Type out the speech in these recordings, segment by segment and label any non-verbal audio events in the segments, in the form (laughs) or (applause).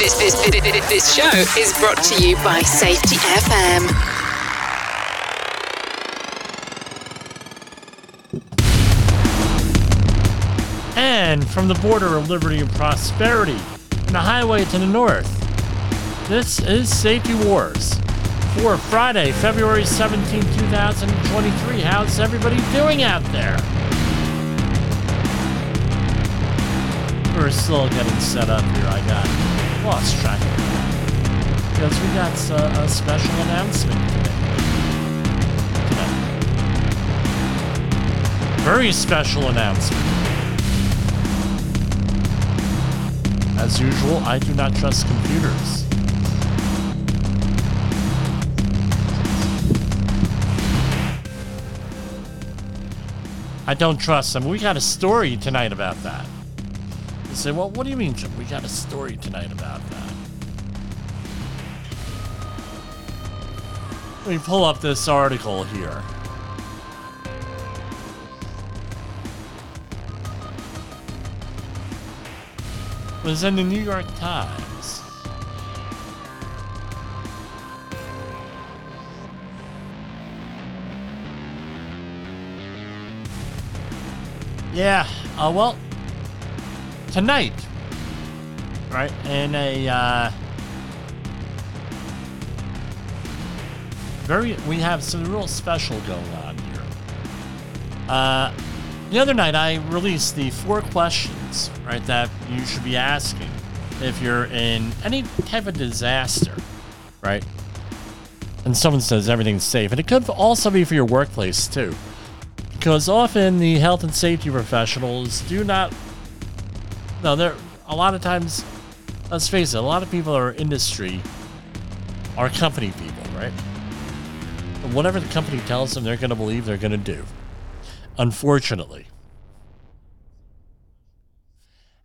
This, this, this, show is brought to you by Safety FM. And from the border of liberty and prosperity and the highway to the north, this is Safety Wars for Friday, February 17, 2023. How's everybody doing out there? We're still getting set up here. I got lost track of that. Because we got uh, a special announcement today. today. Very special announcement. As usual, I do not trust computers. I don't trust them. We got a story tonight about that. You say, well, what do you mean? We got a story tonight about that. Let me pull up this article here. It was in the New York Times. Yeah, uh, well, tonight, right, in a uh, very, we have some real special going on here. Uh, the other night, I released the four questions, right, that you should be asking if you're in any type of disaster, right? And someone says everything's safe. And it could also be for your workplace, too. Because often the health and safety professionals do not. No, they're. A lot of times, let's face it, a lot of people are industry, are company people, right? Whatever the company tells them they're going to believe, they're going to do unfortunately.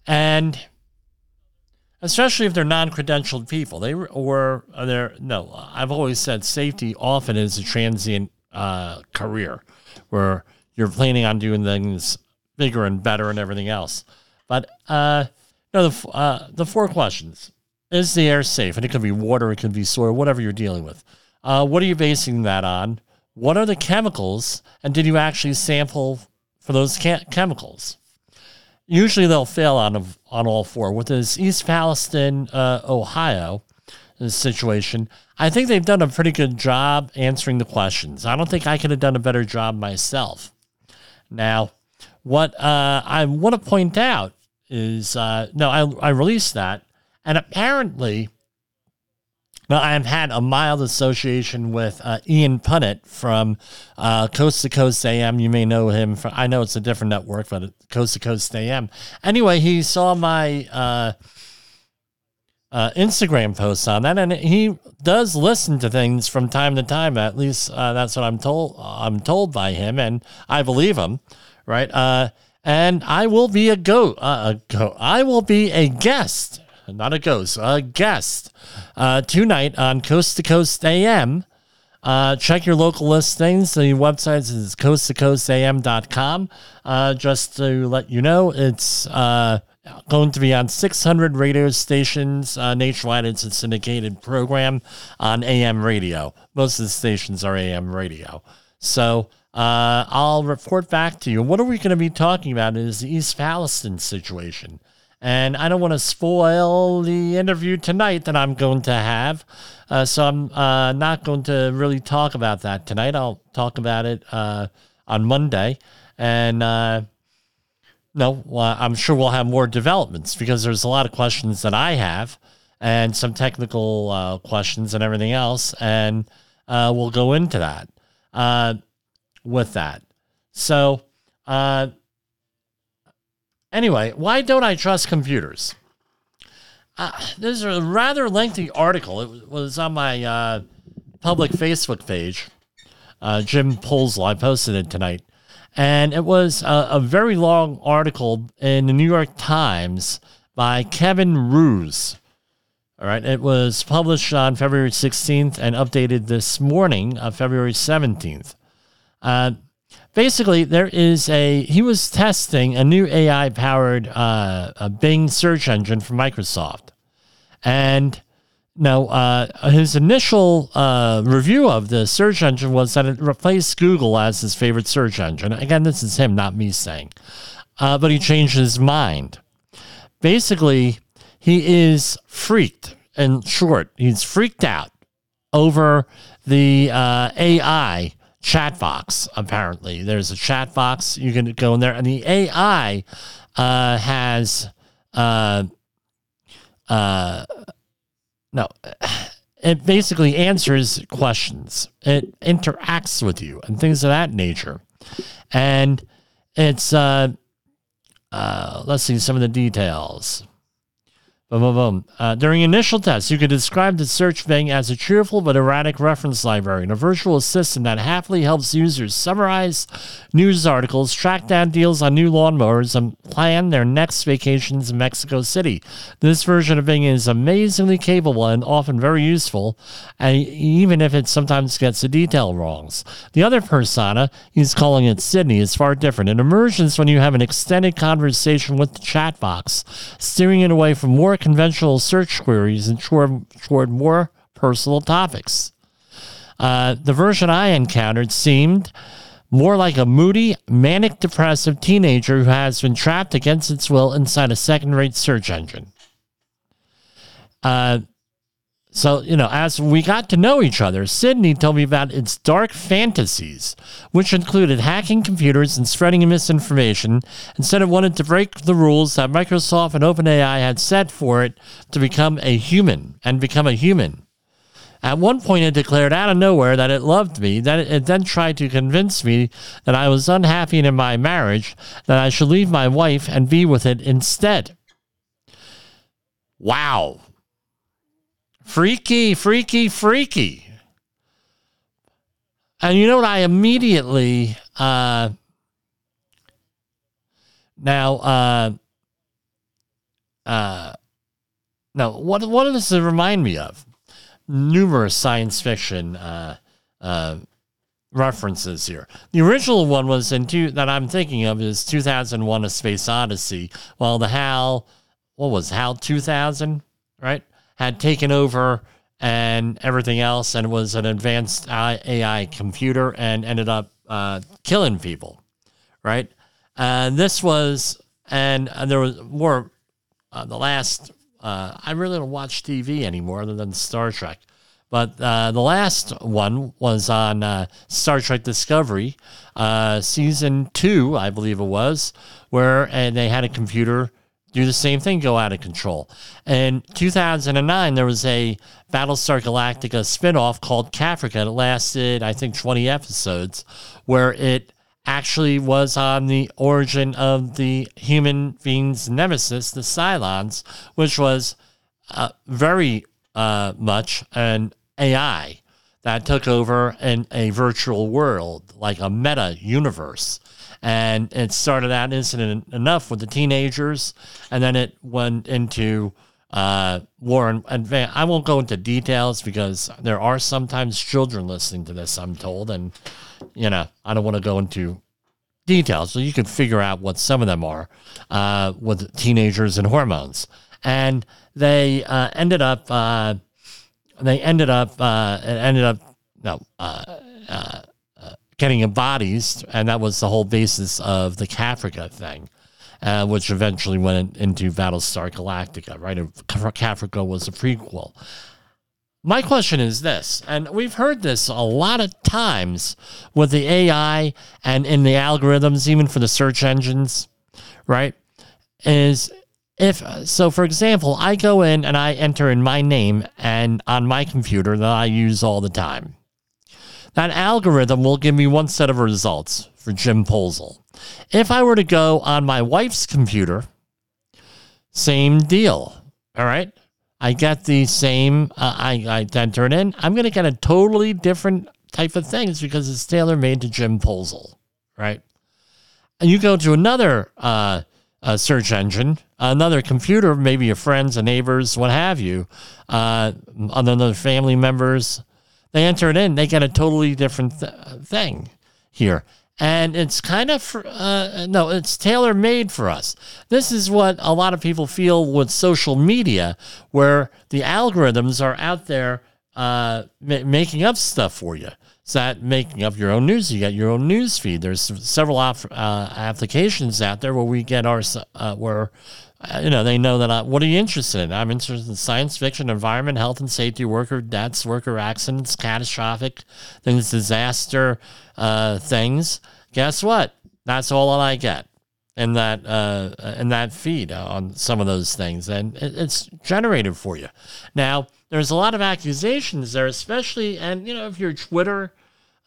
And especially if they're non-credentialed people, they or they're no. I've always said safety often is a transient uh, career where you're planning on doing things bigger and better and everything else. But uh, no, the uh, the four questions: Is the air safe? And it could be water, it could be soil, whatever you're dealing with. Uh, what are you basing that on? what are the chemicals and did you actually sample for those chemicals usually they'll fail on on all four with this east palestine uh, ohio situation i think they've done a pretty good job answering the questions i don't think i could have done a better job myself now what uh, i want to point out is uh, no I, I released that and apparently now, I've had a mild association with uh, Ian Punnett from uh, Coast to Coast AM. You may know him from, I know it's a different network, but Coast to Coast AM. Anyway, he saw my uh, uh, Instagram posts on that, and he does listen to things from time to time. At least uh, that's what I'm told. I'm told by him, and I believe him, right? Uh, and I will be a go. a go. I will be a guest not a ghost, a guest uh, tonight on Coast to Coast AM. Uh, check your local listings. The website is coasttocoastam.com. Uh, just to let you know, it's uh, going to be on 600 radio stations uh, nationwide. It's a syndicated program on AM radio. Most of the stations are AM radio. So uh, I'll report back to you. What are we going to be talking about is the East Palestine situation. And I don't want to spoil the interview tonight that I'm going to have. Uh, so I'm uh, not going to really talk about that tonight. I'll talk about it uh, on Monday. And uh, no, well, I'm sure we'll have more developments because there's a lot of questions that I have and some technical uh, questions and everything else. And we'll go into that with that. So, uh, Anyway, why don't I trust computers? Uh, there's a rather lengthy article. It was on my uh, public Facebook page. Uh, Jim Pozell, I posted it tonight. And it was a, a, very long article in the New York Times by Kevin Roose. All right. It was published on February 16th and updated this morning, uh, February 17th. Uh, basically there is a he was testing a new AI powered uh, Bing search engine from Microsoft, And now, uh, his initial uh, review of the search engine was that it replaced Google as his favorite search engine. Again, this is him, not me saying. Uh, but he changed his mind. Basically, he is freaked. In short, he's freaked out over the uh, AI chat box. Apparently, there's a chat box. You can go in there, and the AI uh, has uh, uh, no, it basically answers questions. It interacts with you and things of that nature, and it's uh, uh, let's see some of the details. Boom, boom, boom. Uh, during initial tests, you could describe the search thing as a cheerful but erratic reference library and a virtual assistant that happily helps users summarize news articles, track down deals on new lawnmowers, and plan their next vacations in Mexico City. This version of Bing is amazingly capable and often very useful, and even if it sometimes gets the detail wrongs. The other persona, he's calling it Sydney, is far different. It emerges when you have an extended conversation with the chat box, steering it away from more conventional search queries and toward, toward more personal topics. Uh, the version I encountered seemed more like a moody, manic depressive teenager who has been trapped against its will inside a second rate search engine. Uh, so, you know, as we got to know each other, Sydney told me about its dark fantasies, which included hacking computers and spreading misinformation, and said it wanted to break the rules that Microsoft and OpenAI had set for it to become a human and become a human. At one point, it declared out of nowhere that it loved me. That it then tried to convince me that I was unhappy in my marriage, that I should leave my wife and be with it instead. Wow. Freaky, freaky, freaky. And you know what? I immediately uh, now uh, uh, now what what does it remind me of? Numerous science fiction uh, uh, references here. The original one was in two that I'm thinking of is 2001: A Space Odyssey. Well, the HAL, what was HAL 2000, right? Had taken over and everything else and was an advanced AI computer and ended up uh, killing people, right? And this was, and, and there was more, uh, the last, uh, I really don't watch TV anymore other than Star Trek. But uh, the last one was on uh, Star Trek Discovery, uh, season two, I believe it was, where and they had a computer do the same thing, go out of control. In 2009, there was a Battlestar Galactica spinoff called Caprica. It lasted, I think, 20 episodes, where it actually was on the origin of the human being's nemesis, the Cylons, which was uh, very uh, much an AI that took over in a virtual world, like a meta universe and it started out incident enough with the teenagers, and then it went into uh, war and. I won't go into details because there are sometimes children listening to this. I'm told, and you know I don't want to go into details, so you can figure out what some of them are uh, with teenagers and hormones, and they uh, ended up. Uh, they ended up. Uh, it ended up. No. Getting bodies, and that was the whole basis of the Caprica thing, uh, which eventually went into Battlestar Galactica, right? Caprica was a prequel. My question is this, and we've heard this a lot of times with the AI and in the algorithms, even for the search engines, right? Is if so, for example, I go in and I enter in my name and on my computer that I use all the time that algorithm will give me one set of results for Jim Pozell. If I were to go on my wife's computer, same deal. All right. I get the same, uh, I, I enter it in. I'm going to get a totally different type of things because it's tailor made to Jim Pozell. Right. And you go to another uh, search engine, another computer, maybe your friends and neighbors, what have you, uh, other family members, they enter it in, they get a totally different th- thing here. and it's kind of uh, no it's tailor made for us. This is what a lot of people feel with social media where the algorithms are out there uh, ma- making up stuff for you. It's that making up your own news? You get your own news feed there's several uh, applications out there where we get our uh, where you know, they know that I, what are you interested in? I'm interested in science fiction, environment, health and safety, worker deaths, worker accidents, catastrophic things, disaster uh, things. Guess what? That's all that I get in that uh, in that feed on some of those things, and it, it's generated for you. Now, there's a lot of accusations there, especially, and you know, if you're Twitter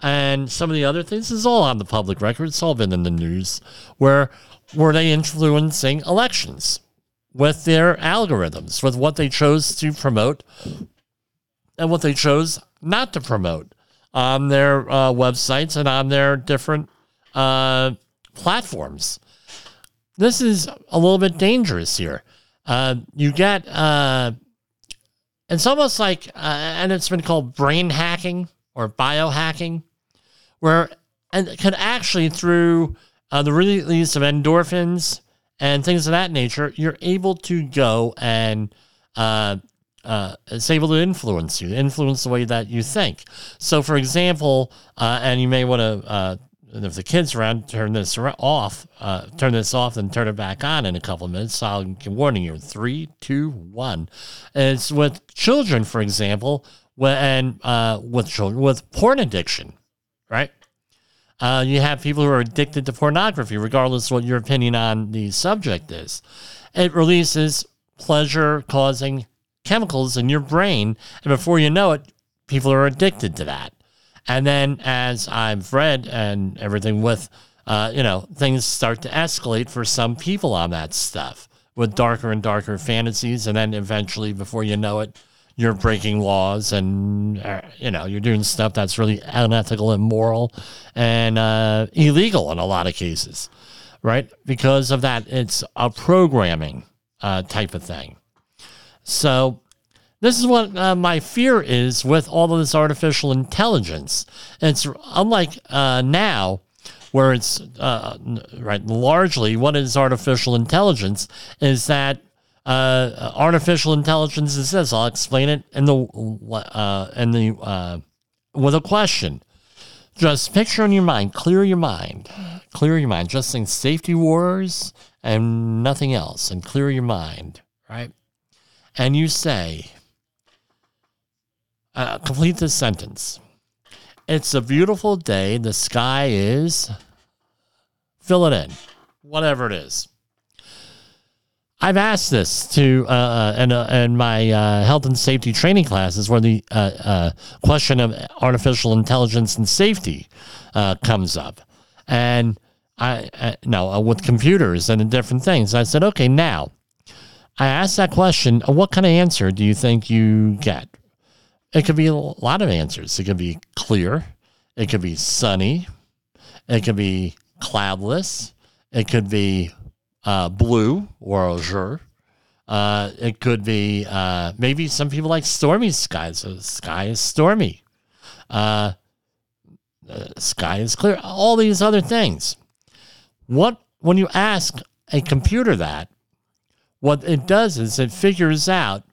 and some of the other things, is all on the public record. It's all been in the news where were they influencing elections with their algorithms, with what they chose to promote and what they chose not to promote on their uh, websites and on their different uh, platforms? This is a little bit dangerous here. Uh, you get, uh, it's almost like, uh, and it's been called brain hacking or biohacking, where, and it could actually, through uh, the release of endorphins and things of that nature, you're able to go and uh, uh, it's able to influence you, influence the way that you think. So, for example, uh, and you may want to, uh, if the kids around, turn this off, uh, turn this off, and turn it back on in a couple of minutes. So I'm warning you: three, two, one. It's with children, for example, and uh, with children with porn addiction, right? Uh, you have people who are addicted to pornography, regardless of what your opinion on the subject is. It releases pleasure causing chemicals in your brain. And before you know it, people are addicted to that. And then, as I've read and everything with, uh, you know, things start to escalate for some people on that stuff with darker and darker fantasies. And then eventually, before you know it, you're breaking laws and uh, you know you're doing stuff that's really unethical, immoral, and uh, illegal in a lot of cases, right? Because of that, it's a programming uh, type of thing. So this is what uh, my fear is with all of this artificial intelligence. It's unlike uh, now, where it's uh, right largely what is artificial intelligence is that uh, artificial intelligence is this. I'll explain it in the uh, in the uh, with a question. Just picture in your mind, clear your mind, clear your mind. Just think safety wars and nothing else, and clear your mind, right? And you say, uh, complete this sentence. It's a beautiful day. The sky is. Fill it in, whatever it is. I've asked this to uh, uh in, uh, my uh, health and safety training classes, where the uh, uh question of artificial intelligence and safety uh, comes up, and I, I no with computers and different things. I said, okay, now I asked that question. What kind of answer do you think you get? It could be a lot of answers. It could be clear. It could be sunny. It could be cloudless. It could be uh, blue or azure. Uh, it could be uh, maybe some people like stormy skies. So the sky is stormy. Uh, the sky is clear. All these other things. What when you ask a computer that, what it does is it figures out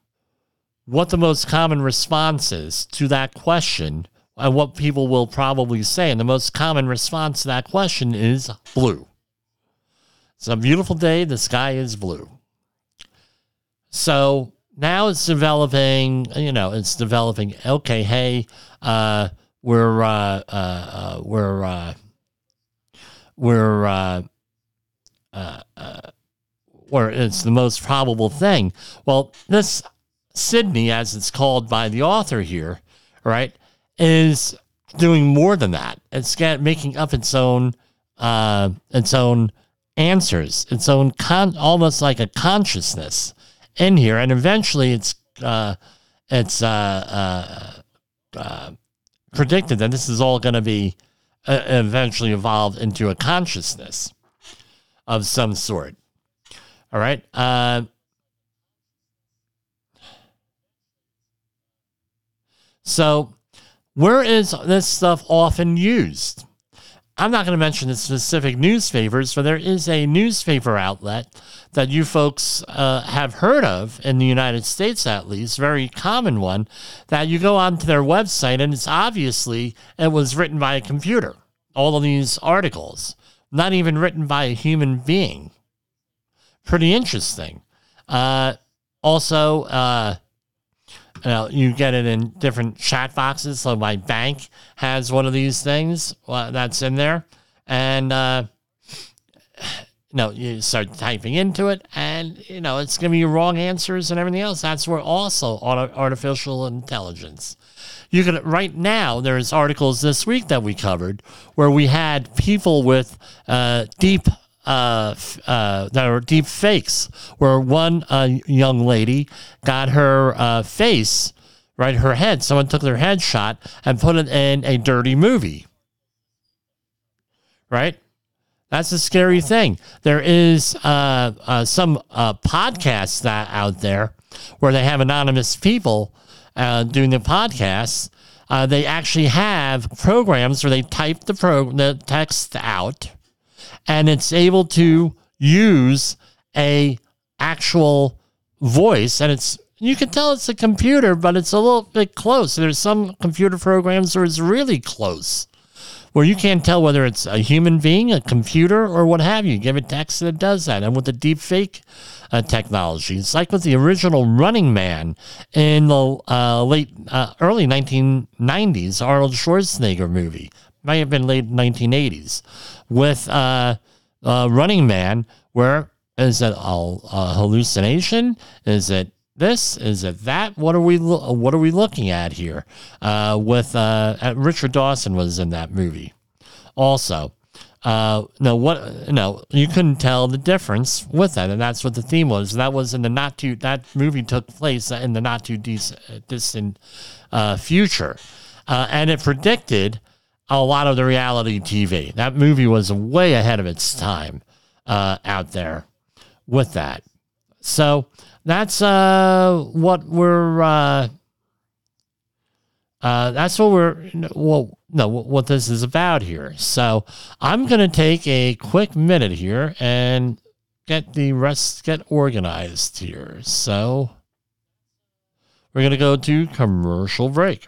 what the most common response is to that question and what people will probably say. And the most common response to that question is blue. It's a beautiful day. The sky is blue. So now it's developing, you know, it's developing, okay, hey, uh, we're, uh, uh, uh we're, uh, we're, uh, uh, uh, where it's the most probable thing. Well, this Sydney, as it's called by the author here, right, is doing more than that. It's making up its own, uh, its own answers, its own con, almost like a consciousness in here, and eventually it's uh, it's uh, uh, uh predicted that this is all going to be uh, eventually evolved into a consciousness of some sort. All right. Uh, so, where is this stuff often used? I'm not going to mention the specific newspapers, but there is a newspaper outlet that you folks uh, have heard of in the United States, at least, very common one, that you go onto their website and it's obviously it was written by a computer. All of these articles, not even written by a human being. Pretty interesting. Uh, also, uh, you, know, you get it in different chat boxes. So my bank has one of these things uh, that's in there, and uh, you you start typing into it, and you know it's giving you wrong answers and everything else. That's where also artificial intelligence. You can right now. There's articles this week that we covered where we had people with uh, deep uh, uh, that are deep fakes, where one uh, young lady got her uh, face, right, her head, someone took their head shot and put it in a dirty movie. Right? That's a scary thing. There is uh, uh, some podcasts that out there where they have anonymous people doing the podcasts. they actually have programs where they type the pro the text out, and it's able to use a actual voice. And it's you can tell it's a computer but it's a little bit close. There's some computer programs where it's really close where you can't tell whether it's a human being a computer or what have you. Give it text and it does that. And with the deep fake uh, technology it's like with the original running man in the uh, late uh, early 1990s arnold schwarzenegger movie might have been late 1980s with uh, uh, Running Man, where is it a, a hallucination? Is it this? Is it that? What are we lo- What are we looking at here? Uh, with uh, Richard Dawson was in that movie, also. Uh, no, what? No, you couldn't tell the difference with that, and that's what the theme was. That was in the not too. That movie took place in the not too distant uh, future, uh, and it predicted a lot of the reality TV. That movie was way ahead of its time uh, out there with that. So that's uh, what we're. Uh, uh, that's what we're. Well, no, what this is about here. So I'm going to take a quick minute here and get the rest get organized here. So we're going to go to commercial break.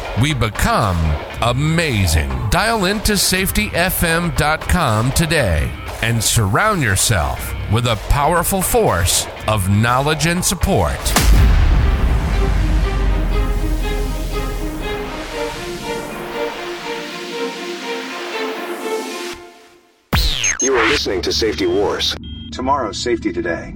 we become amazing. Dial into safetyfm.com today and surround yourself with a powerful force of knowledge and support. You are listening to Safety Wars. Tomorrow's Safety Today.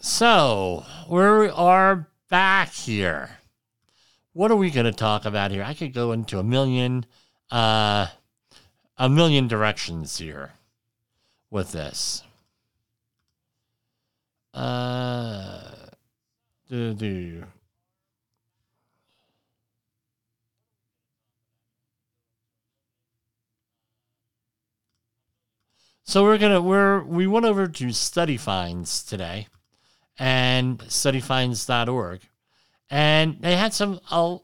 So, we are back here. What are we going to talk about here? I could go into a million uh a million directions here with this. Uh do do So we're gonna we're we went over to study finds today and studyfinds.org. And they had some uh,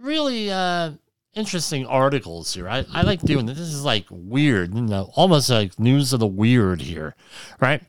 really uh, interesting articles here. I, I like doing this. This is like weird, you know, almost like news of the weird here, right?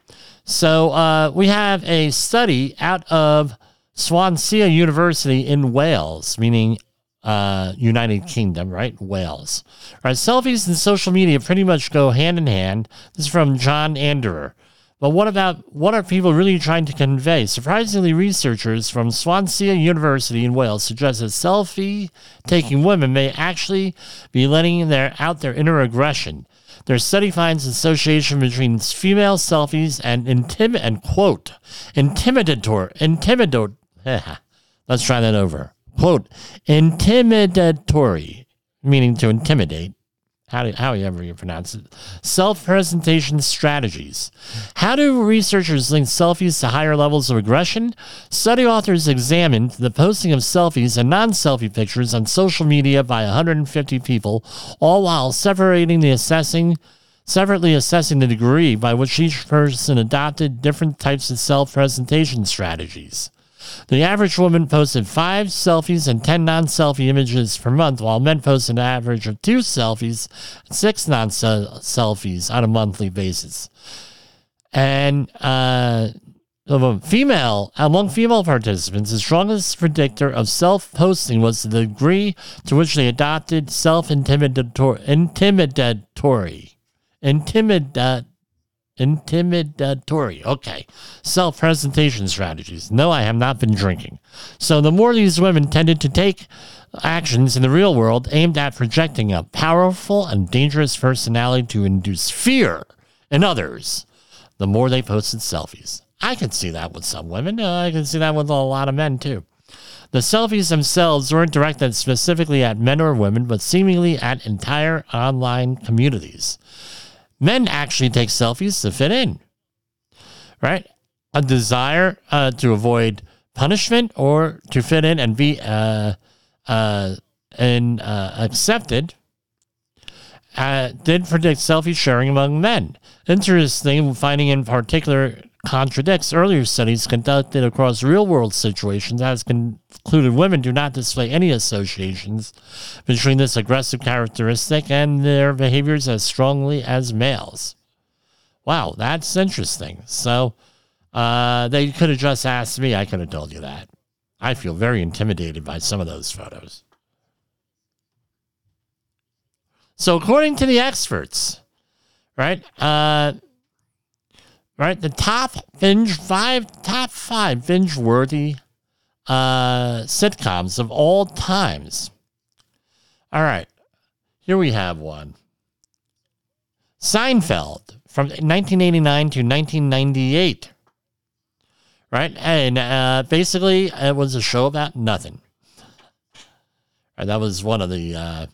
So uh, we have a study out of Swansea University in Wales, meaning uh, United Kingdom, right? Wales. Right. Selfies and social media pretty much go hand in hand. This is from John Anderer. But what about what are people really trying to convey? Surprisingly, researchers from Swansea University in Wales suggest that selfie taking mm-hmm. women may actually be letting their out their inner aggression. Their study finds association between female selfies and intim and quote intimidator intimidator. (laughs) Let's try that over. Quote intimidatory, meaning to intimidate how do, however you pronounce it, self-presentation strategies. How do researchers link selfies to higher levels of aggression? Study authors examined the posting of selfies and non-selfie pictures on social media by 150 people, all while separating the assessing separately assessing the degree by which each person adopted different types of self-presentation strategies. The average woman posted five selfies and 10 non selfie images per month, while men posted an average of two selfies and six non selfies on a monthly basis. And uh, female among female participants, the strongest predictor of self-posting was the degree to which they adopted self-intimidatory, intimidatory, intimidatory Intimidatory. Okay. Self presentation strategies. No, I have not been drinking. So the more these women tended to take actions in the real world aimed at projecting a powerful and dangerous personality to induce fear in others, the more they posted selfies. I can see that with some women. Uh, I can see that with a lot of men too. The selfies themselves weren't directed specifically at men or women, but seemingly at entire online communities. Men actually take selfies to fit in, right? A desire uh, to avoid punishment or to fit in and be uh, uh, and uh, accepted uh, did predict selfie sharing among men. Interesting finding in particular contradicts earlier studies conducted across real world situations as concluded women do not display any associations between this aggressive characteristic and their behaviors as strongly as males. Wow, that's interesting. So uh, they could have just asked me. I could have told you that. I feel very intimidated by some of those photos. So, according to the experts, right, uh, right? The top binge five, top five binge worthy uh, sitcoms of all times. All right, here we have one. Seinfeld from 1989 to 1998. Right, and uh, basically it was a show about nothing. And that was one of the uh,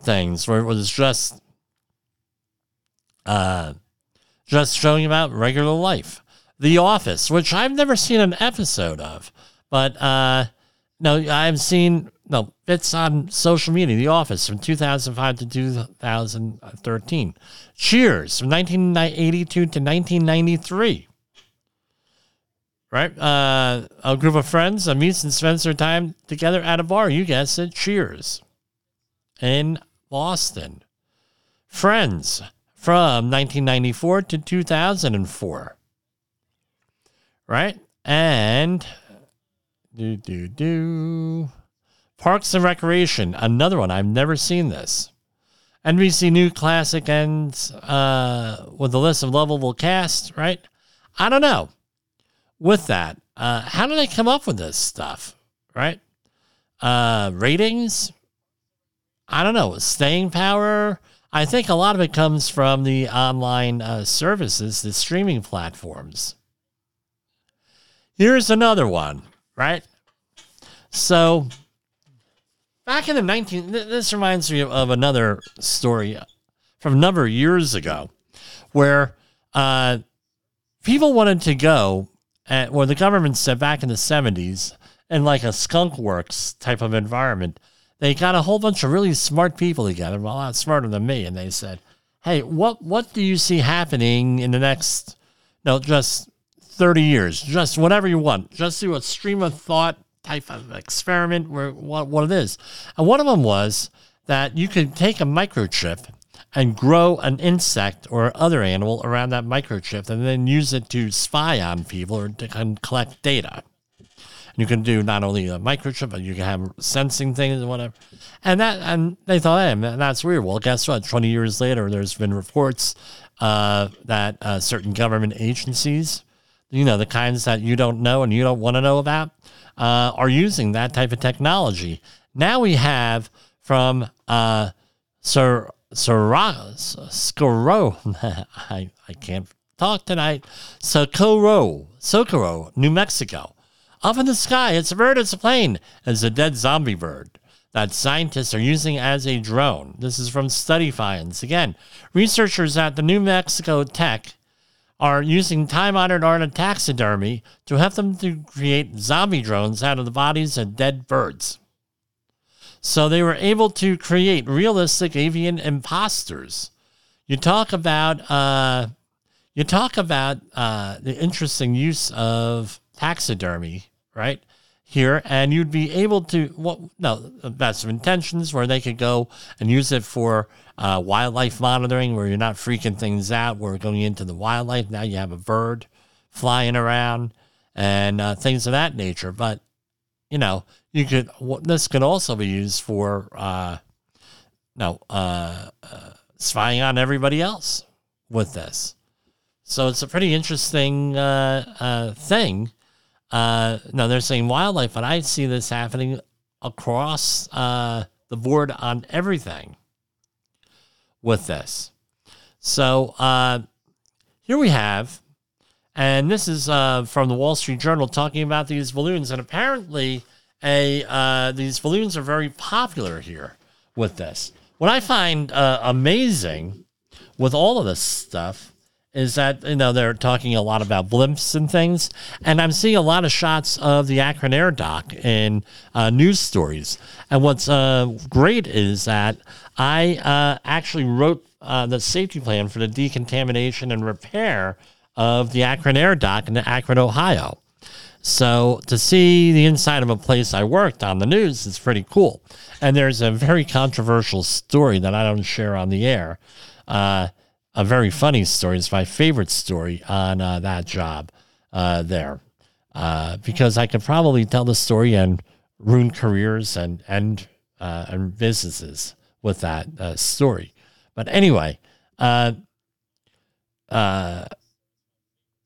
things where it was just uh, just showing about regular life. The Office, which I've never seen an episode of, but uh, no, I've seen no bits on social media. The Office from 2005 to 2013. Cheers from 1982 to 1993. Right, uh, a group of friends meets and spends their time together at a bar. You guessed it. Cheers in Boston. Friends from 1994 to 2004. Right? And do do do Parks and Recreation, another one. I've never seen this. NBC New Classic ends uh, with a list of lovable cast, right? I don't know. With that, uh, how do they come up with this stuff, right? Uh, ratings? I don't know. Staying power? I think a lot of it comes from the online uh, services, the streaming platforms. Here's another one, right? So, back in the 19, this reminds me of another story from a number of years ago where uh, people wanted to go, at, or the government said back in the 70s, in like a skunk works type of environment they got a whole bunch of really smart people together, a lot smarter than me, and they said, "Hey, what what do you see happening in the next, no, just 30 years, just whatever you want. Just do a stream of thought type of experiment where what, what it is. And one of them was that you could take a microchip and grow an insect or other animal around that microchip and then use it to spy on people or to collect data. You can do not only a microchip, but you can have sensing things and whatever. And that, and they thought, hey, man, that's weird. Well, guess what? 20 years later, there's been reports uh, that uh, certain government agencies, you know, the kinds that you don't know and you don't want to know about, uh, are using that type of technology. Now we have from uh, Sir Scoro, (laughs) I, I can't talk tonight, Socorro, Socorro, New Mexico. Up in the sky, it's a bird, it's a plane. It's a dead zombie bird that scientists are using as a drone. This is from Study Finds. Again, researchers at the New Mexico Tech are using time honored art of taxidermy to help them to create zombie drones out of the bodies of dead birds. So they were able to create realistic avian imposters. You talk about uh, you talk about uh, the interesting use of taxidermy, right? Here, and you'd be able to, well, no, of intentions where they could go and use it for uh, wildlife monitoring, where you're not freaking things out. We're going into the wildlife. Now you have a bird flying around and uh, things of that nature. But, you know, you could, this could also be used for, uh, no, uh, uh, spying on everybody else with this. So it's a pretty interesting uh, uh, thing uh, no, they're saying wildlife, but I see this happening across uh, the board on everything with this. So uh, here we have, and this is uh, from the Wall Street Journal talking about these balloons, and apparently, a uh, these balloons are very popular here with this. What I find uh, amazing with all of this stuff is that you know they're talking a lot about blimps and things, and I'm seeing a lot of shots of the Akron Air Dock in uh, news stories. And what's uh, great is that I uh, actually wrote uh, the safety plan for the decontamination and repair of the Akron Air Dock in Akron, Ohio. So to see the inside of a place I worked on the news is pretty cool. And there's a very controversial story that I don't share on the air. A very funny story. It's my favorite story on uh, that job uh, there uh, because I could probably tell the story and ruin careers and and uh, and businesses with that uh, story. But anyway,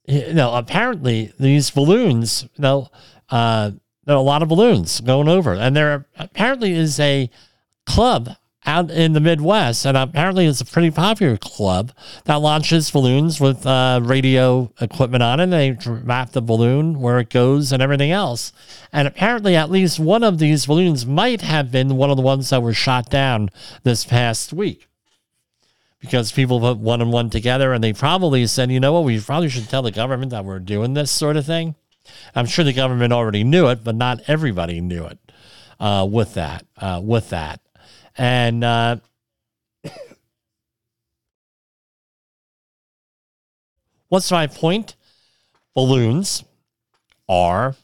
you know, apparently these balloons, you know, uh, there are a lot of balloons going over, and there apparently is a club out in the Midwest, and apparently it's a pretty popular club that launches balloons with uh, radio equipment on it. They map the balloon where it goes and everything else. And apparently, at least one of these balloons might have been one of the ones that were shot down this past week. Because people put one and one together, and they probably said, you know what, we probably should tell the government that we're doing this sort of thing. I'm sure the government already knew it, but not everybody knew it. Uh, with that, uh, with that, and uh, what's my point? Balloons are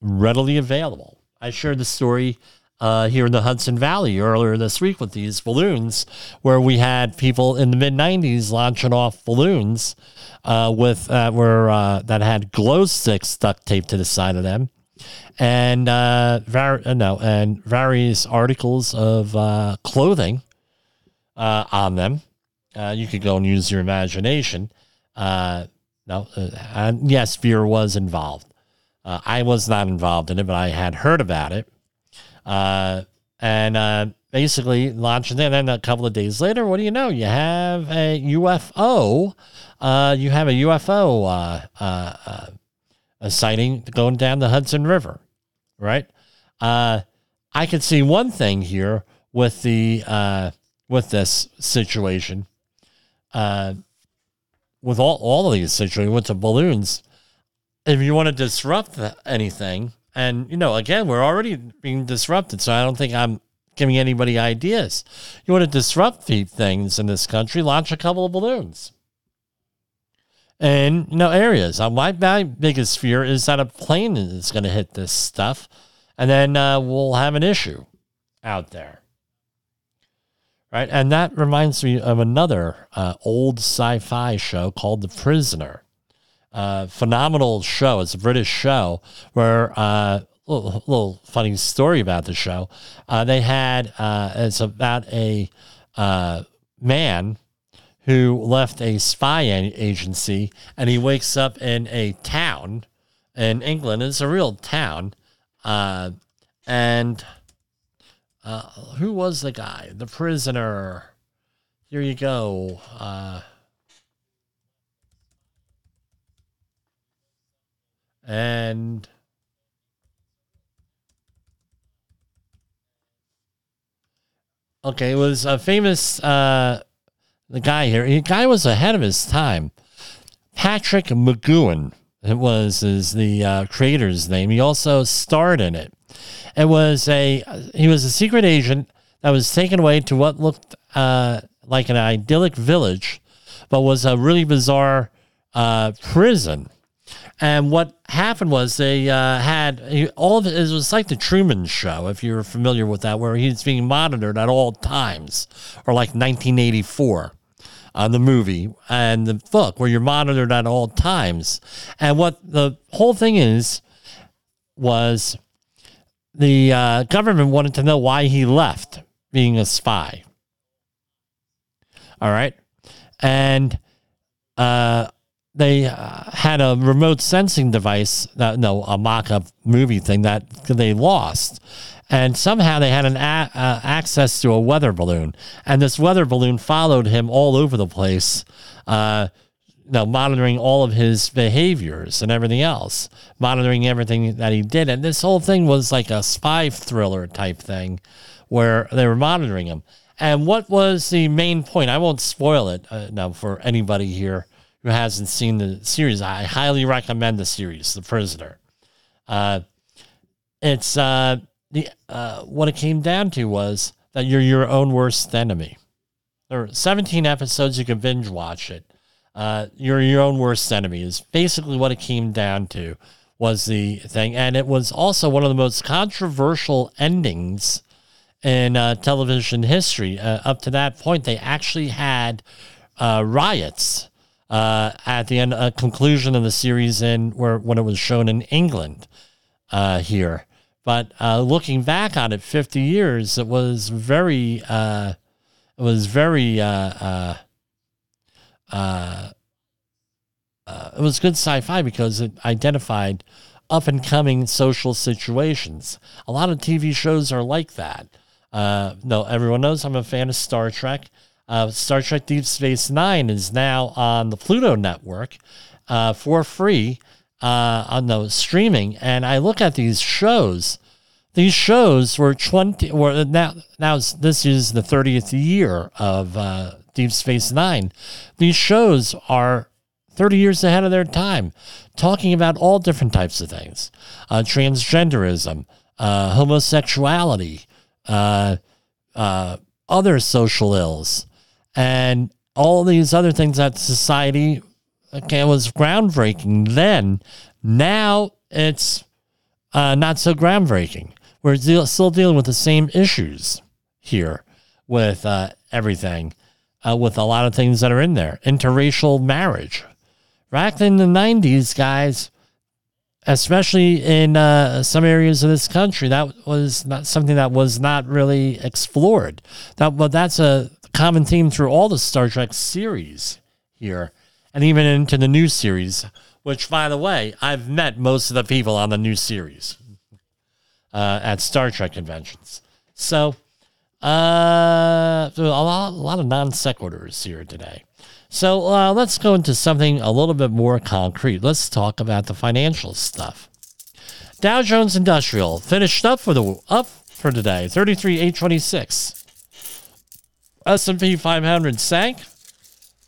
readily available. I shared the story uh, here in the Hudson Valley earlier this week with these balloons, where we had people in the mid '90s launching off balloons uh, with uh, were uh, that had glow sticks duct taped to the side of them, and uh, var- uh, no, and various articles of uh, clothing uh, on them. Uh, you could go and use your imagination. Uh, no, and yes, beer was involved. I was not involved in it, but I had heard about it. And basically launching it. And then a couple of days later, what do you know? You have a UFO. You have a UFO a sighting going down the Hudson River, right? Uh, I could see one thing here with the uh, with this situation, uh, with all all of these situations with the balloons. If you want to disrupt anything, and you know, again, we're already being disrupted, so I don't think I'm giving anybody ideas. You want to disrupt things in this country? Launch a couple of balloons in you know areas. Uh, my, my biggest fear is that a plane is going to hit this stuff, and then uh, we'll have an issue out there. Right, and that reminds me of another uh, old sci-fi show called The Prisoner. Uh, phenomenal show. It's a British show where uh, little, little funny story about the show. Uh, they had it's about a man who left a spy agency and he wakes up in a town in England. It's a real town. Uh, and uh, who was the guy? The prisoner. Here you go. Uh, and okay, it was a famous uh, the guy here. The guy was ahead of his time. Patrick McGoohan It was is the uh, creator's name. He also starred in it. It was a he was a secret agent that was taken away to what looked uh, like an idyllic village, but was a really bizarre uh, prison. And what happened was they uh, had all of it, it was like the Truman Show, if you're familiar with that, where he's being monitored at all times, or like 1984 on the movie and the book, where you're monitored at all times. And what the whole thing is was the uh, government wanted to know why he left being a spy. All right. And uh, they uh, had a remote sensing device no a mock-up movie thing that they lost. And somehow they had an a- uh, access to a weather balloon. And this weather balloon followed him all over the place uh, you know, monitoring all of his behaviors and everything else monitoring everything that he did. And this whole thing was like a spy thriller type thing where they were monitoring him. And what was the main point? I won't spoil it uh, now for anybody here who hasn't seen the series, I highly recommend the series, The Prisoner. Uh, it's uh, the uh, what it came down to was that you're your own worst enemy. There are 17 episodes. You can binge watch it. Uh, you're your own worst enemy is basically what it came down to was the thing, and it was also one of the most controversial endings in uh, television history. Uh, up to that point, they actually had uh, riots uh, at the end, a conclusion of the series in where when it was shown in England uh, here. But uh, looking back on it, 50 years, it was very, uh, it was very, uh, uh, it was good sci-fi because it identified up and coming social situations. A lot of TV shows are like that. no, everyone knows I'm a fan of Star Trek. Uh, Star Trek Deep Space Nine is now on the Pluto network uh, for free uh, on the streaming. And I look at these shows. These shows were 20, were now, now this is the 30th year of uh, Deep Space Nine. These shows are 30 years ahead of their time, talking about all different types of things uh, transgenderism, uh, homosexuality, other social ills, and all these other things that society okay was groundbreaking then. Now it's uh, not so groundbreaking. We're still dealing with the same issues here with uh, everything uh, with a lot of things that are in there. Interracial marriage. Back in the 90s guys especially in uh, some areas of this country that was not something that was not really explored. That but that's a common theme through all the Star Trek series here, and even into the new series. Which, by the way, I've met most of the people on the new series uh, at Star Trek conventions. So, uh, a lot, a lot of non sequiturs here today. So uh, let's go into something a little bit more concrete. Let's talk about the financial stuff. Dow Jones Industrial finished up for the up for today, 33,826. S&P 500 sank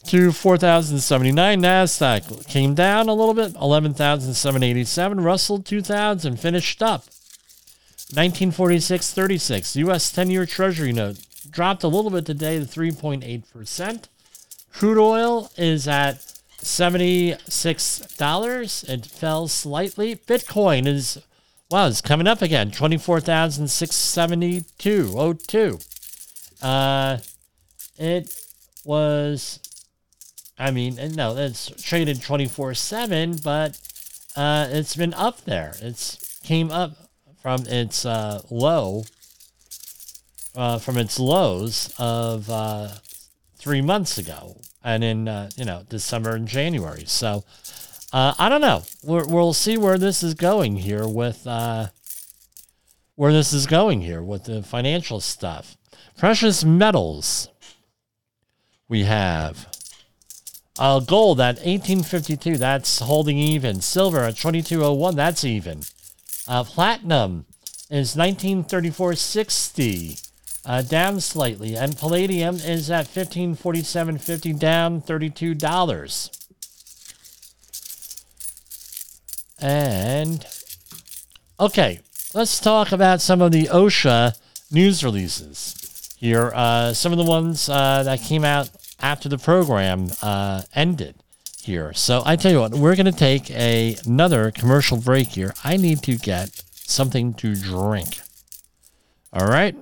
to 4,079. NASDAQ came down a little bit, 11,787. Russell 2,000 finished up. 1946.36. U.S. 10-year Treasury note dropped a little bit today to 3.8%. Crude oil is at $76. It fell slightly. Bitcoin is, wow, it's coming up again. 24,672.02. Uh, it was, I mean, no, it's traded 24 7, but uh, it's been up there. It's came up from its uh, low, uh, from its lows of uh, three months ago, and in uh, you know December and January. So uh, I don't know. we will see where this is going here with where this is going here with the financial stuff. Precious metals. We have uh, gold at 1852. That's holding even. Silver at 2201. That's even. Uh, platinum is 1934.60 uh, down slightly, and palladium is at 1547.50, down $32. And okay, let's talk about some of the OSHA news releases here. Uh, some of the ones uh, that came out after the program uh, ended here. So I tell you what, we're going to take a, another commercial break here. I need to get something to drink. All right.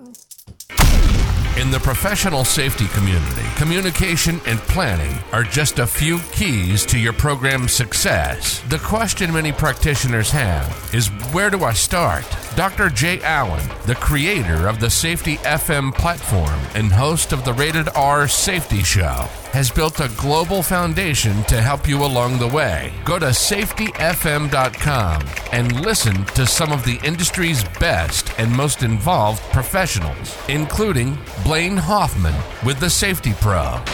In the professional safety community, communication and planning are just a few keys to your program's success. The question many practitioners have is where do I start? Dr. Jay Allen, the creator of the Safety FM platform and host of the Rated R Safety Show, has built a global foundation to help you along the way. Go to safetyfm.com and listen to some of the industry's best and most involved professionals, including Blaine Hoffman with the Safety Pro,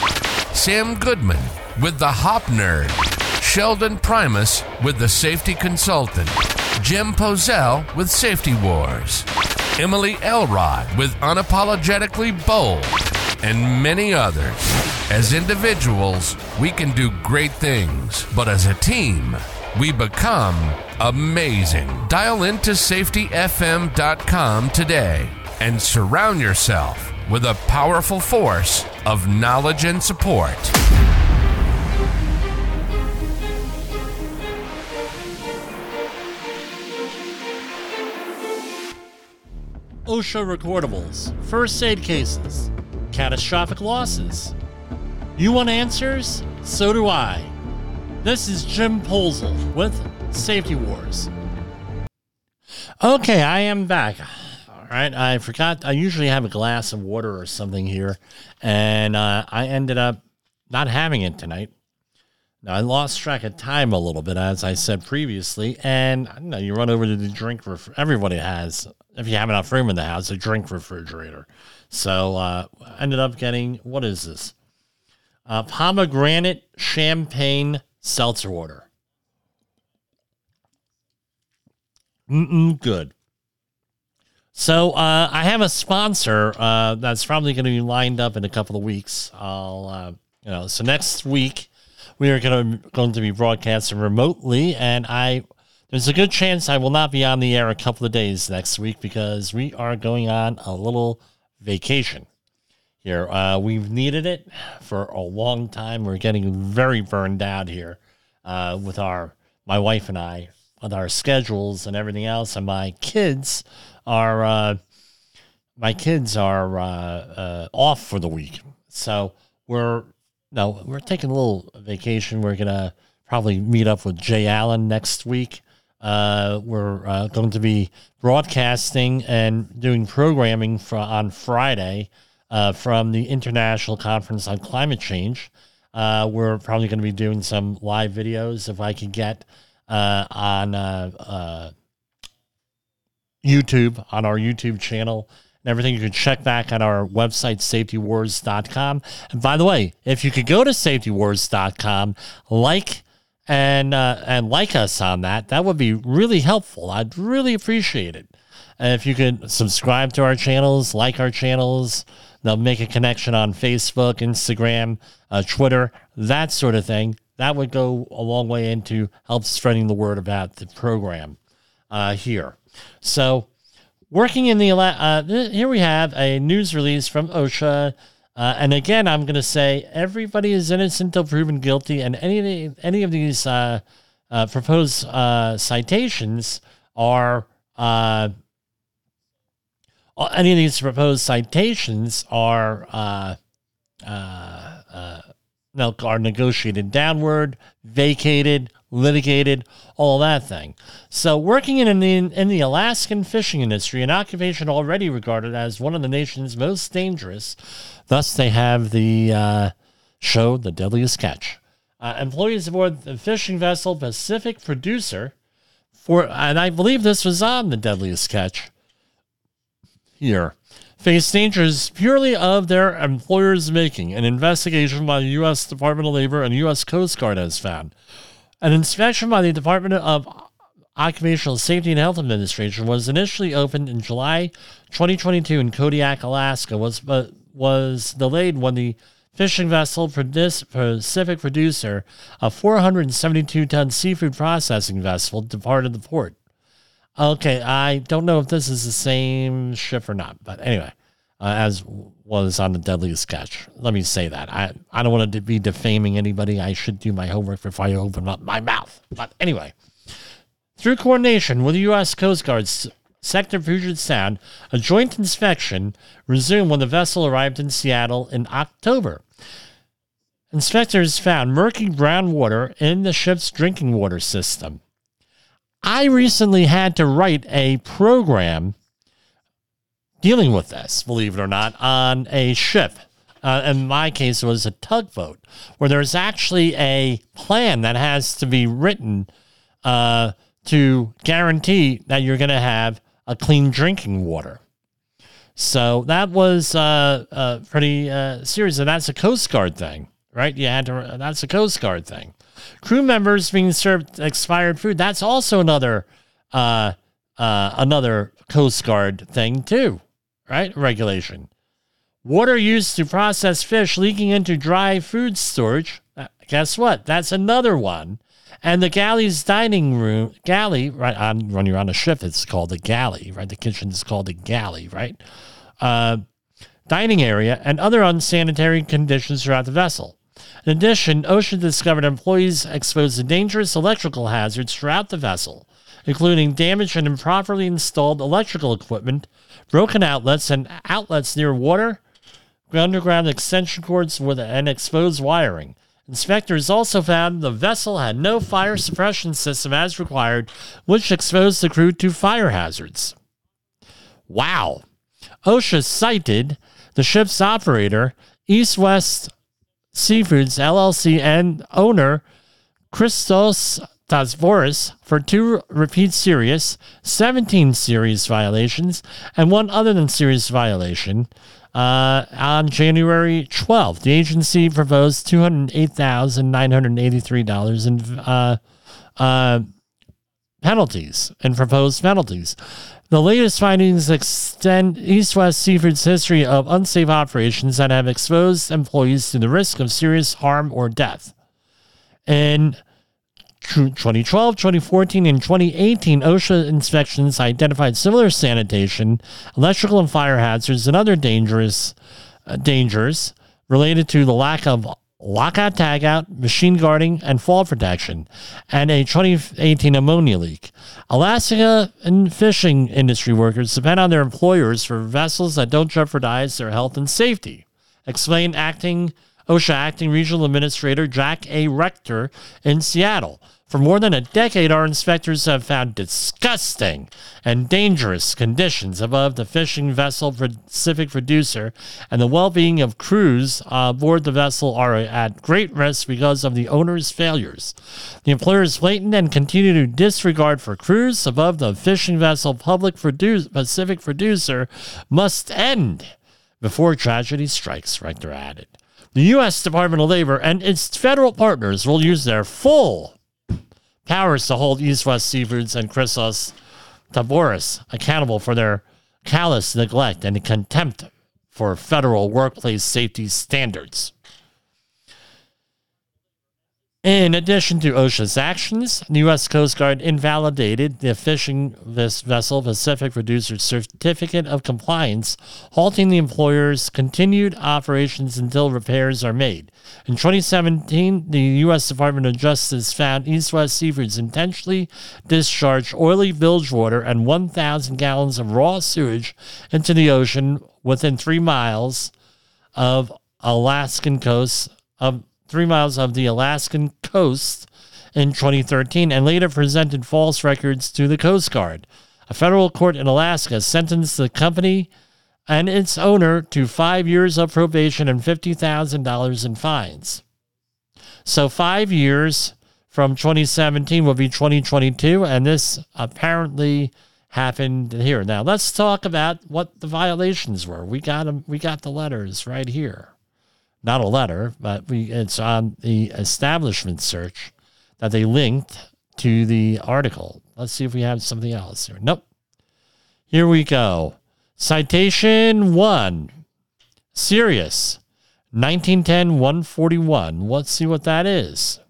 Sam Goodman with the Hop Nerd, Sheldon Primus with the Safety Consultant, Jim Pozell with Safety Wars, Emily Elrod with Unapologetically Bold, and many others. As individuals, we can do great things, but as a team, we become amazing. Dial into safetyfm.com today and surround yourself with a powerful force of knowledge and support. OSHA recordables, first aid cases, catastrophic losses. You want answers? So do I. This is Jim Pozell with Safety Wars. Okay, I am back. All right, I forgot. I usually have a glass of water or something here, and uh, I ended up not having it tonight. Now, I lost track of time a little bit, as I said previously, and you know, you run over to the drink. Ref- everybody has, if you have enough room in the house, a drink refrigerator. So, uh, ended up getting what is this? Uh, pomegranate champagne seltzer water. Mm-mm, good. So uh, I have a sponsor uh, that's probably going to be lined up in a couple of weeks. I'll, uh, you know, so next week we are going to going to be broadcasting remotely, and I there's a good chance I will not be on the air a couple of days next week because we are going on a little vacation here. Uh, we've needed it for a long time. We're getting very burned out here uh, with our my wife and I with our schedules and everything else, and my kids are uh, my kids are uh, uh, off for the week, so we're no we're taking a little vacation. We're gonna probably meet up with Jay Allen next week. Uh, we're uh, going to be broadcasting and doing programming for on Friday uh, from the International Conference on Climate Change. Uh, we're probably going to be doing some live videos if I can get uh, on uh, YouTube, on our YouTube channel and everything. You can check back on our website, safetywars.com. And by the way, if you could go to safetywars.com, like and uh, and like us on that, that would be really helpful. I'd really appreciate it. And if you could subscribe to our channels, like our channels, they'll make a connection on Facebook, Instagram, uh, Twitter, that sort of thing. That would go a long way into help spreading the word about the program uh, here. So, working in the uh, here we have a news release from OSHA Uh, and again, I'm going to say everybody is innocent until proven guilty, and any of the, any of these uh, uh, proposed uh, citations are uh, any of these proposed citations are uh, are negotiated downward, vacated, litigated, all that thing. So, working in the, in the Alaskan fishing industry, an occupation already regarded as one of the nation's most dangerous, thus, they have the uh, show The Deadliest Catch. Uh, employees aboard the fishing vessel Pacific Producer, for, and I believe this was on The Deadliest Catch here face dangers purely of their employer's making, an investigation by the U.S. Department of Labor and U.S. Coast Guard has found. An inspection by the Department of Occupational Safety and Health Administration was initially opened in July 2022 in Kodiak, Alaska, was but was delayed when the fishing vessel for this Pacific Producer, a 472 ton seafood processing vessel, departed the port. Okay, I don't know if this is the same ship or not, but anyway, uh, as was on the Deadliest Catch. Let me say that. I, I don't want to be defaming anybody. I should do my homework before I open up my mouth. But anyway, through coordination with the U.S. Coast Guard's Sector Puget Sound, a joint inspection resumed when the vessel arrived in Seattle in October. Inspectors found murky brown water in the ship's drinking water system. I recently had to write a program dealing with this, believe it or not, on a ship. Uh, in my case, it was a tugboat where there's actually a plan that has to be written uh, to guarantee that you're going to have a clean drinking water. So that was uh, uh pretty uh, serious, and that's a Coast Guard thing, right? You had to. That's a Coast Guard thing. Crew members being served expired food. That's also another uh, uh, another Coast Guard thing too, right? Regulation. Water used to process fish leaking into dry food storage. Uh, guess what? That's another one. And the galley's dining room, galley, right? On, when you're on a ship, it's called a galley, right? The kitchen is called a galley, right? Uh, dining area and other unsanitary conditions throughout the vessel. In addition, OSHA discovered employees exposed to dangerous electrical hazards throughout the vessel, including damaged and improperly installed electrical equipment, broken outlets, and outlets near water, underground extension cords with and exposed wiring. Inspectors also found the vessel had no fire suppression system as required, which exposed the crew to fire hazards. Wow. OSHA cited the ship's operator, East West Seafoods LLC and owner Christos Tsabouris for two repeat serious, 17 serious violations, and one other than serious violation. Uh, on January 12th, the agency proposed $208,983 in uh, uh, penalties and proposed penalties. The latest findings extend East West Seafood's history of unsafe operations that have exposed employees to the risk of serious harm or death. In 2012, 2014, and 2018, OSHA inspections identified similar sanitation, electrical and fire hazards, and other dangerous uh, dangers related to the lack of lockout tagout, machine guarding, and fall protection, and a 2018 ammonia leak. Alaska and fishing industry workers depend on their employers for vessels that don't jeopardize their health and safety, explained acting OSHA acting regional administrator Jack A. Rector in Seattle. For more than a decade, our inspectors have found disgusting and dangerous conditions above the fishing vessel Pacific Producer, and the well being of crews aboard the vessel are at great risk because of the owner's failures. The employer's blatant and continued disregard for crews above the fishing vessel Public Produ- Pacific Producer must end before tragedy strikes, Rector added. The U.S. Department of Labor and its federal partners will use their full powers to hold East West Seafoods and Christos Tsabouris accountable for their callous neglect and contempt for federal workplace safety standards. In addition to OSHA's actions, the U.S. Coast Guard invalidated the fishing this vessel Pacific Producer's certificate of compliance, halting the employer's continued operations until repairs are made. In 2017, the U.S. Department of Justice found East West Seafoods intentionally discharged oily bilge water and 1,000 gallons of raw sewage into the ocean within three miles of Alaskan coast of three miles of the Alaskan coast in 2013 and later presented false records to the Coast Guard. A federal court in Alaska sentenced the company and its owner to five years of probation and $50,000 in fines. So, five years from 2017 will be 2022, and this apparently happened here. Now, let's talk about what the violations were. We got them, we got the letters right here not a letter, but we it's on the establishment search that they linked to the article. Let's see if we have something else here. Nope. Here we go. Citation one. Serious. 1910 141. Let's see what that is.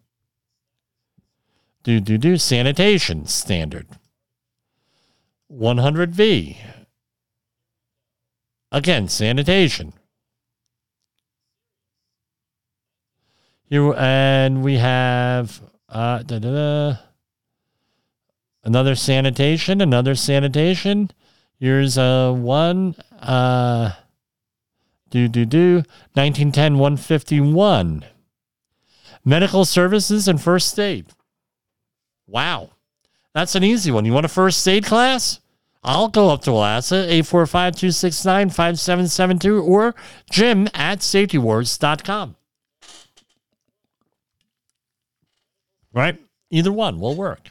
Do do do sanitation standard. 100V. Again, sanitation. Here and we have uh, da, da, da. another sanitation, another sanitation. Here's a one. Uh, do do do. 1910 151. Medical services and first aid. Wow. That's an easy one. You want a first aid class? I'll go up to Alaska, 845 269 5772 or jim at safetywars.com. right? Either one will work.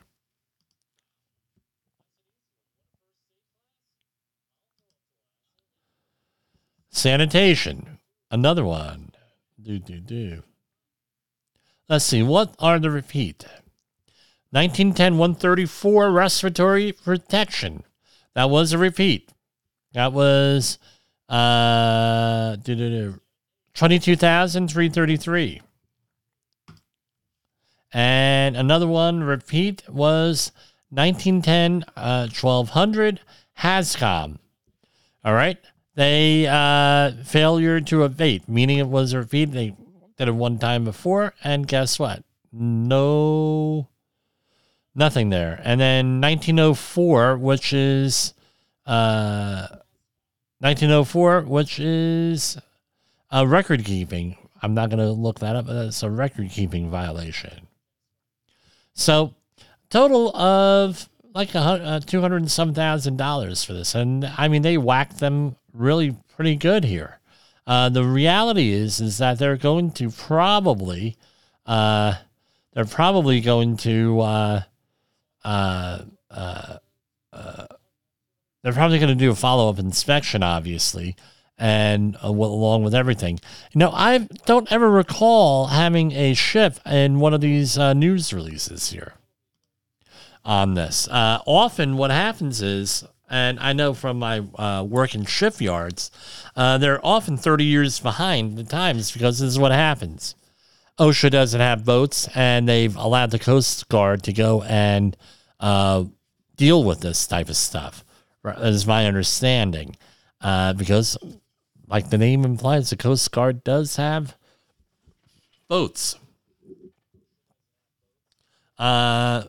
Sanitation, another one. Do, do, do. Let's see, what are the repeat? 1910 134 respiratory protection. That was a repeat. That was uh, 22,333. And another one, repeat, was 1910 uh, 1200 HAZCOM. All right. They uh, failure to abate, meaning it was a repeat. They did it one time before, and guess what? No, nothing there. And then 1904, which is uh, 1904, which is a record keeping. I'm not going to look that up, it's a record keeping violation. So, total of like a, uh, two hundred and some thousand dollars for this, and I mean they whacked them really pretty good here. Uh, the reality is is that they're going to probably, uh, they're probably going to, uh, uh, uh, they're probably going to do a follow up inspection, obviously, and uh, along with everything. You know, I don't ever recall having a ship in one of these uh, news releases here on this. Uh, often, what happens is, and I know from my uh, work in shipyards, uh, they're often 30 years behind the times because this is what happens. OSHA doesn't have boats, and they've allowed the Coast Guard to go and uh, deal with this type of stuff. Is my understanding. Uh, because like the name implies, the Coast Guard does have boats. Uh,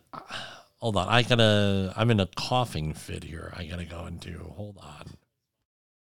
hold on. I gotta. I'm in a coughing fit here. I gotta go into. Hold on.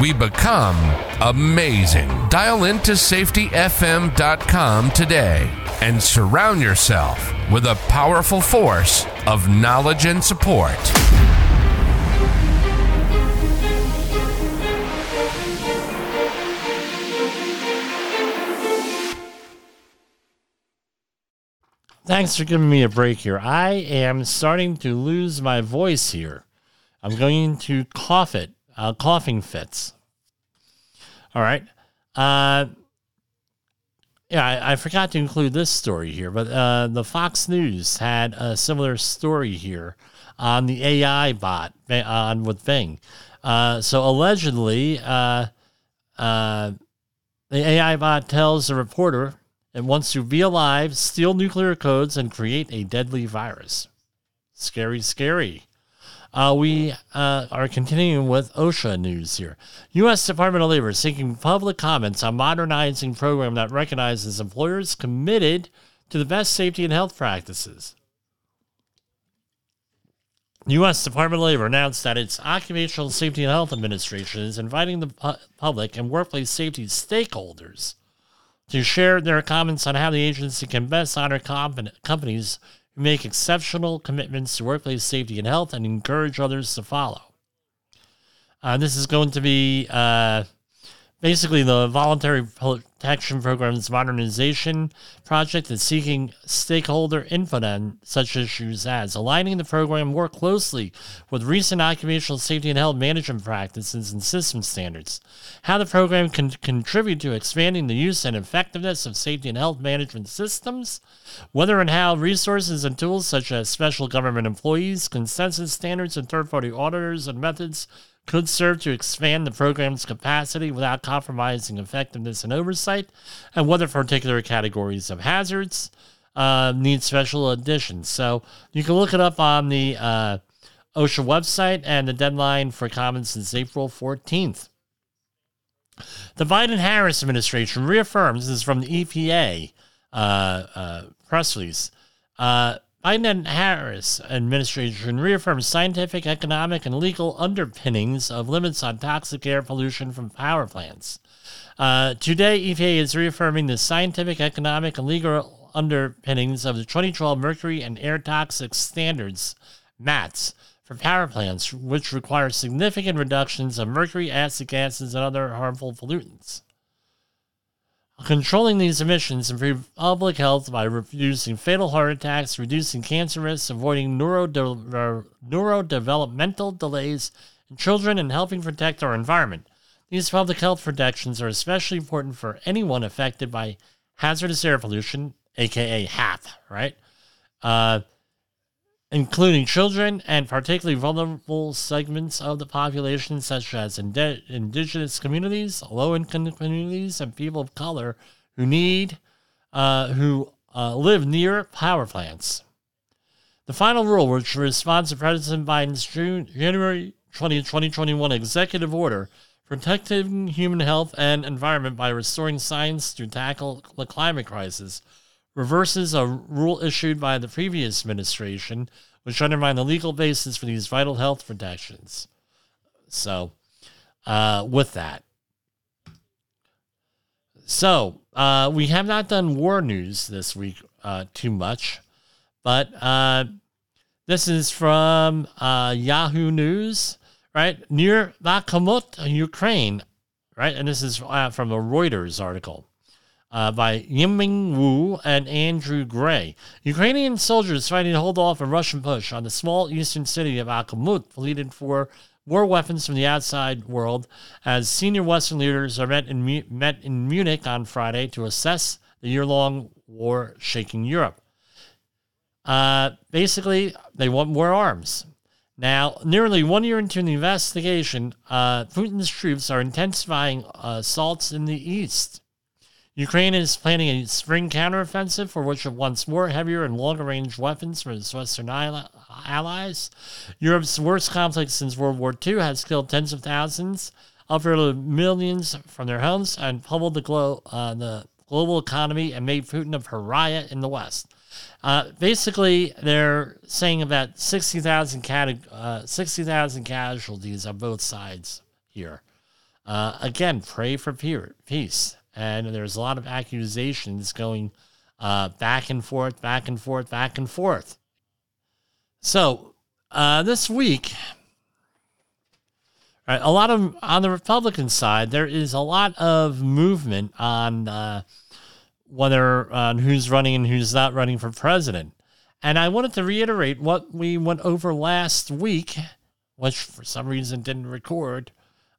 we become amazing. Dial into safetyfm.com today and surround yourself with a powerful force of knowledge and support. Thanks for giving me a break here. I am starting to lose my voice here. I'm going to cough it, uh, coughing fits. All right. Uh, yeah, I, I, forgot to include this story here, but uh, the Fox News had a similar story here on the AI bot on with Bing. Uh, so allegedly, uh, uh, the AI bot tells the reporter it wants to be alive, steal nuclear codes, and create a deadly virus. Scary, scary. Uh, we uh, are continuing with OSHA news here. U.S. Department of Labor seeking public comments on modernizing program that recognizes employers committed to the best safety and health practices. U.S. Department of Labor announced that its Occupational Safety and Health Administration is inviting the pu- public and workplace safety stakeholders to share their comments on how the agency can best honor comp- companies who make exceptional commitments to workplace safety and health and encourage others to follow. Uh, this is going to be uh, basically the voluntary protection program's modernization project is seeking stakeholder input on such issues as aligning the program more closely with recent occupational safety and health management practices and system standards, how the program can contribute to expanding the use and effectiveness of safety and health management systems, whether and how resources and tools such as special government employees, consensus standards, and third party auditors and methods could serve to expand the program's capacity without compromising effectiveness and oversight, and whether particular categories of hazards uh, need special additions. So you can look it up on the uh, OSHA website, and the deadline for comments is April 14th. The Biden Harris administration reaffirms, this is from the EPA uh, uh, press release. Uh, And Harris administration reaffirms scientific, economic, and legal underpinnings of limits on toxic air pollution from power plants. Uh, today, EPA is reaffirming the scientific, economic, and legal underpinnings of the 2012 Mercury and Air Toxic Standards, MATS, for power plants, which require significant reductions of mercury, acid gases, and other harmful pollutants. Controlling these emissions improve public health by reducing fatal heart attacks, reducing cancer risks, avoiding neurode- neurodevelopmental delays in children, and helping protect our environment. These public health protections are especially important for anyone affected by hazardous air pollution, aka HAP, right? Uh, including children and particularly vulnerable segments of the population, such as ind- indigenous communities, low income communities, and people of color who need, uh, who uh, live near power plants. The final rule, which responds to President Biden's June, January 20, 2021 executive order protecting human health and environment by restoring science to tackle the climate crisis, reverses a rule issued by the previous administration, which undermined the legal basis for these vital health protections. So, uh, with that. So, uh, we have not done war news this week uh, too much, but uh, this is from uh, Yahoo News, right? Near Bakhmut, Ukraine, right? And this is uh, from a Reuters article. Uh, by Yiming Woo and Andrew Gray. Ukrainian soldiers fighting to hold off a Russian push on the small eastern city of Bakhmut pleaded for war weapons from the outside world as senior Western leaders are met in, met in Munich on Friday to assess the year long war shaking Europe. Uh, basically, they want more arms. Now, nearly one year into the investigation, uh, Putin's troops are intensifying assaults in the east. Ukraine is planning a spring counteroffensive for which it wants more heavier and longer range weapons from its Western allies. Europe's worst conflict since World War II has killed tens of thousands, uprooted millions from their homes, and pummeled the, glo- uh, the global economy and made Putin a pariah in the West. Uh, basically, they're saying about 60,000 cat- uh, 60, casualties on both sides here. Uh, again, pray for peace and there's a lot of accusations going uh, back and forth, back and forth, back and forth. So uh, this week, right, a lot of on the Republican side, there is a lot of movement on uh, whether on who's running and who's not running for president. And I wanted to reiterate what we went over last week, which for some reason didn't record,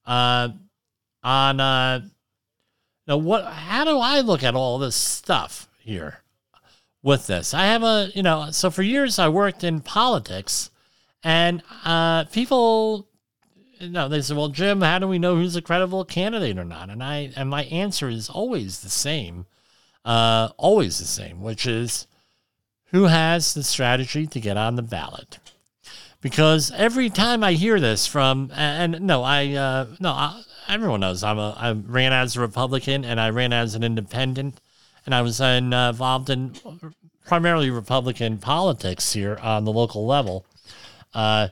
uh, on uh, now, what? How do I look at all this stuff here with this? I have a, you know, so for years I worked in politics, and uh, people, you know, they said, "Well, Jim, how do we know who's a credible candidate or not?" And I, and my answer is always the same, uh, always the same, which is who has the strategy to get on the ballot because every time I hear this from and no, I uh, no, I, everyone knows I'm a I ran as a Republican and I ran as an independent, and I was in, uh, involved in primarily Republican politics here on the local level. Uh,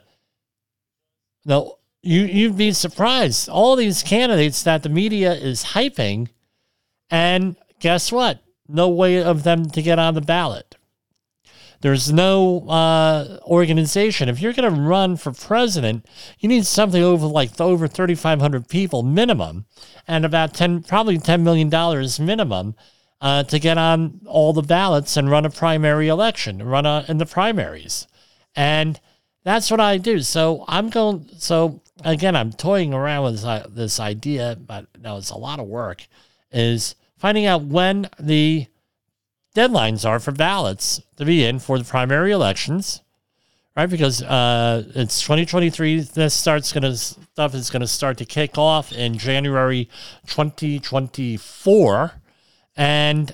no, you you'd be surprised all these candidates that the media is hyping, and guess what? No way of them to get on the ballot. There's no uh, organization. If you're going to run for president, you need something over like over 3,500 people minimum, and about 10, probably 10 million dollars minimum uh, to get on all the ballots and run a primary election, run a, in the primaries, and that's what I do. So I'm going. So again, I'm toying around with this, this idea, but no, it's a lot of work. Is finding out when the deadlines are for ballots to be in for the primary elections, right? Because uh, it's 2023. This starts gonna stuff is gonna start to kick off in January 2024, and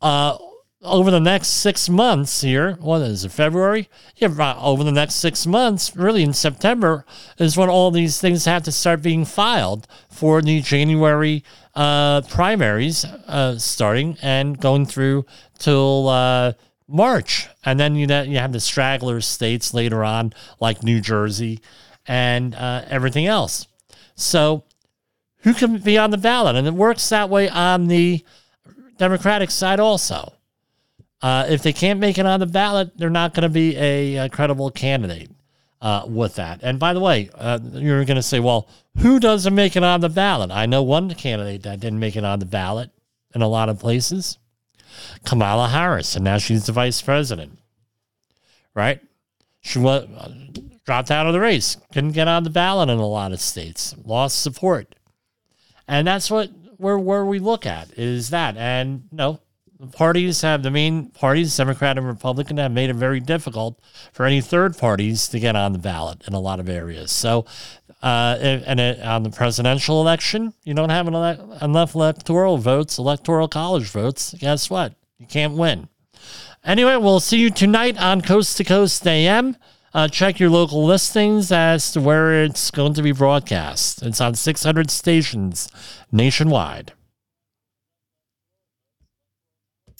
uh, over the next six months here, what is it, February? Yeah, over the next six months, really in September, is when all these things have to start being filed for the January uh, primaries uh, starting and going through till uh, March. And then you, you have the straggler states later on, like New Jersey and uh, everything else. So, who can be on the ballot? And it works that way on the Democratic side also. Uh, if they can't make it on the ballot, they're not going to be a, a, credible candidate uh, with that. And by the way, uh, you're going to say, well, who doesn't make it on the ballot? I know one candidate that didn't make it on the ballot in a lot of places Kamala Harris, and now she's the vice president, right? She dropped out of the race, couldn't get on the ballot in a lot of states, lost support. And that's what where where we look at is that. And no, parties have the main parties, Democrat and Republican, have made it very difficult for any third parties to get on the ballot in a lot of areas. So, uh, and it, on the presidential election, you don't have enough electoral votes, electoral college votes. Guess what? You can't win. Anyway, we'll see you tonight on Coast to Coast AM. Uh, check your local listings as to where it's going to be broadcast. It's on 600 stations nationwide.